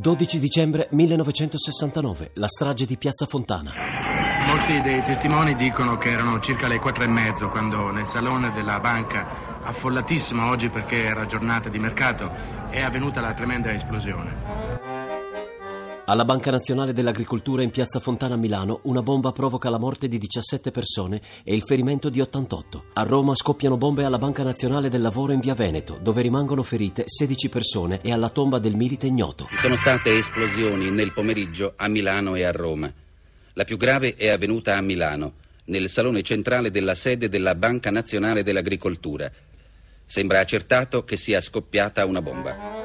12 dicembre 1969, la strage di Piazza Fontana. Molti dei testimoni dicono che erano circa le quattro e mezzo quando nel salone della banca, affollatissimo oggi perché era giornata di mercato, è avvenuta la tremenda esplosione. Alla Banca Nazionale dell'Agricoltura in Piazza Fontana a Milano una bomba provoca la morte di 17 persone e il ferimento di 88. A Roma scoppiano bombe alla Banca Nazionale del Lavoro in Via Veneto, dove rimangono ferite 16 persone e alla tomba del milite ignoto. Ci sono state esplosioni nel pomeriggio a Milano e a Roma. La più grave è avvenuta a Milano, nel salone centrale della sede della Banca Nazionale dell'Agricoltura. Sembra accertato che sia scoppiata una bomba.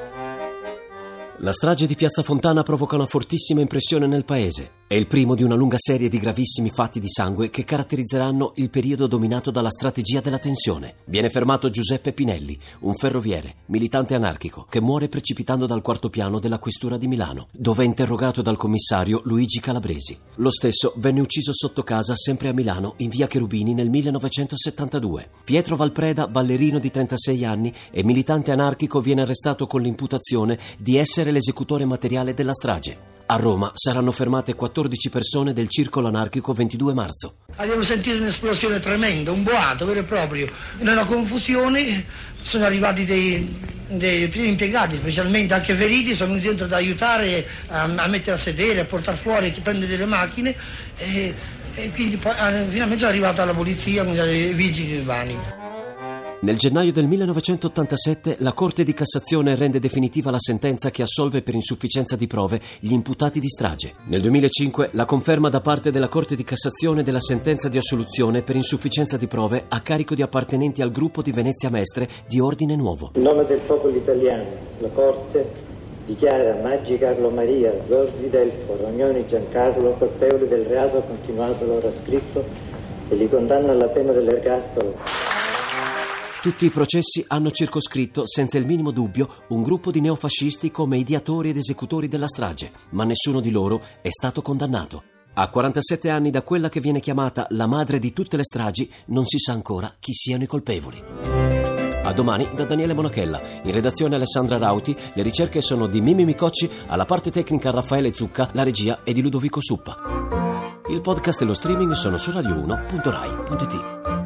La strage di Piazza Fontana provoca una fortissima impressione nel paese. È il primo di una lunga serie di gravissimi fatti di sangue che caratterizzeranno il periodo dominato dalla strategia della tensione. Viene fermato Giuseppe Pinelli, un ferroviere, militante anarchico, che muore precipitando dal quarto piano della questura di Milano, dove è interrogato dal commissario Luigi Calabresi. Lo stesso venne ucciso sotto casa sempre a Milano, in via Cherubini, nel 1972. Pietro Valpreda, ballerino di 36 anni e militante anarchico, viene arrestato con l'imputazione di essere l'esecutore materiale della strage. A Roma saranno fermate 14 persone del circolo anarchico 22 marzo. Abbiamo sentito un'esplosione tremenda, un boato vero e proprio. Una confusione sono arrivati dei, dei impiegati, specialmente anche feriti, sono venuti dentro ad aiutare a, a mettere a sedere, a portare fuori, a prendere delle macchine e, e quindi poi, eh, finalmente è arrivata la polizia, quindi i vigili urbani. Nel gennaio del 1987 la Corte di Cassazione rende definitiva la sentenza che assolve per insufficienza di prove gli imputati di strage. Nel 2005 la conferma da parte della Corte di Cassazione della sentenza di assoluzione per insufficienza di prove a carico di appartenenti al gruppo di Venezia Mestre di Ordine Nuovo. In nome del popolo italiano, la Corte dichiara Maggi Carlo Maria, Zorzi Delfo, Rognoni Giancarlo colpevoli del reato continuato loro scritto e li condanna alla pena dell'ergastolo. Tutti i processi hanno circoscritto, senza il minimo dubbio, un gruppo di neofascisti come ideatori ed esecutori della strage, ma nessuno di loro è stato condannato. A 47 anni da quella che viene chiamata la madre di tutte le stragi, non si sa ancora chi siano i colpevoli. A domani da Daniele Monachella. In redazione Alessandra Rauti. Le ricerche sono di Mimi Micocci, alla parte tecnica Raffaele Zucca, la regia è di Ludovico Suppa. Il podcast e lo streaming sono su radio1.rai.it.